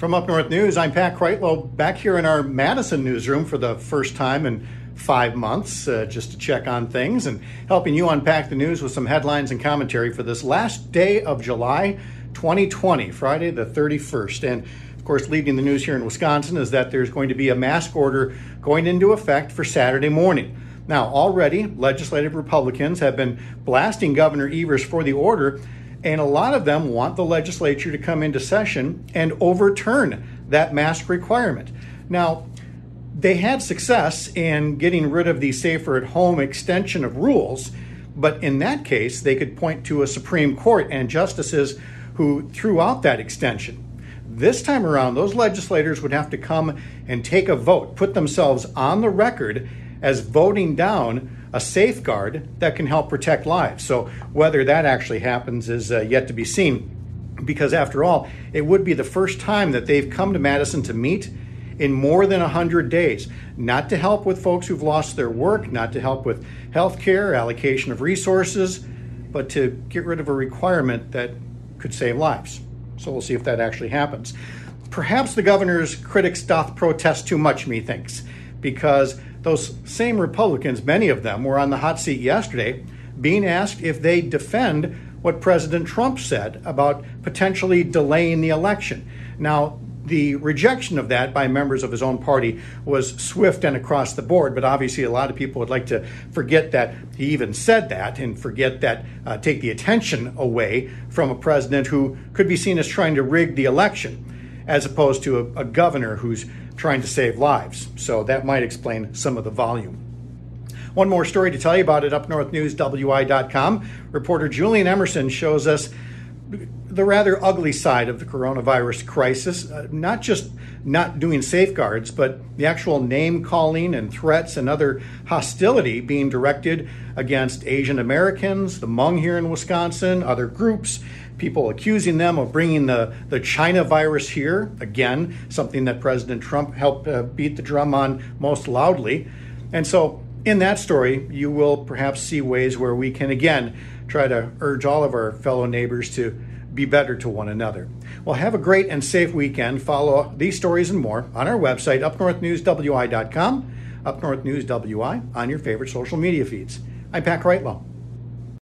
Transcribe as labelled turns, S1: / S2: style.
S1: From Up North News, I'm Pat Kreitlow back here in our Madison newsroom for the first time in five months uh, just to check on things and helping you unpack the news with some headlines and commentary for this last day of July 2020, Friday the 31st. And of course, leading the news here in Wisconsin is that there's going to be a mask order going into effect for Saturday morning. Now, already, legislative Republicans have been blasting Governor Evers for the order and a lot of them want the legislature to come into session and overturn that mask requirement. Now, they had success in getting rid of the safer at home extension of rules, but in that case, they could point to a Supreme Court and justices who threw out that extension. This time around, those legislators would have to come and take a vote, put themselves on the record as voting down a safeguard that can help protect lives. So, whether that actually happens is uh, yet to be seen. Because, after all, it would be the first time that they've come to Madison to meet in more than 100 days. Not to help with folks who've lost their work, not to help with health care, allocation of resources, but to get rid of a requirement that could save lives. So, we'll see if that actually happens. Perhaps the governor's critics doth protest too much, methinks, because those same Republicans, many of them, were on the hot seat yesterday being asked if they defend what President Trump said about potentially delaying the election. Now, the rejection of that by members of his own party was swift and across the board, but obviously a lot of people would like to forget that he even said that and forget that, uh, take the attention away from a president who could be seen as trying to rig the election, as opposed to a, a governor who's trying to save lives. So that might explain some of the volume. One more story to tell you about at upnorthnewswi.com. Reporter Julian Emerson shows us the rather ugly side of the coronavirus crisis, uh, not just not doing safeguards, but the actual name calling and threats and other hostility being directed against Asian Americans, the Hmong here in Wisconsin, other groups, people accusing them of bringing the, the China virus here. Again, something that President Trump helped uh, beat the drum on most loudly. And so, in that story, you will perhaps see ways where we can again try to urge all of our fellow neighbors to be better to one another. Well, have a great and safe weekend. Follow these stories and more on our website, upnorthnewswi.com, upnorthnewswi on your favorite social media feeds. I'm Pat Kreitlow.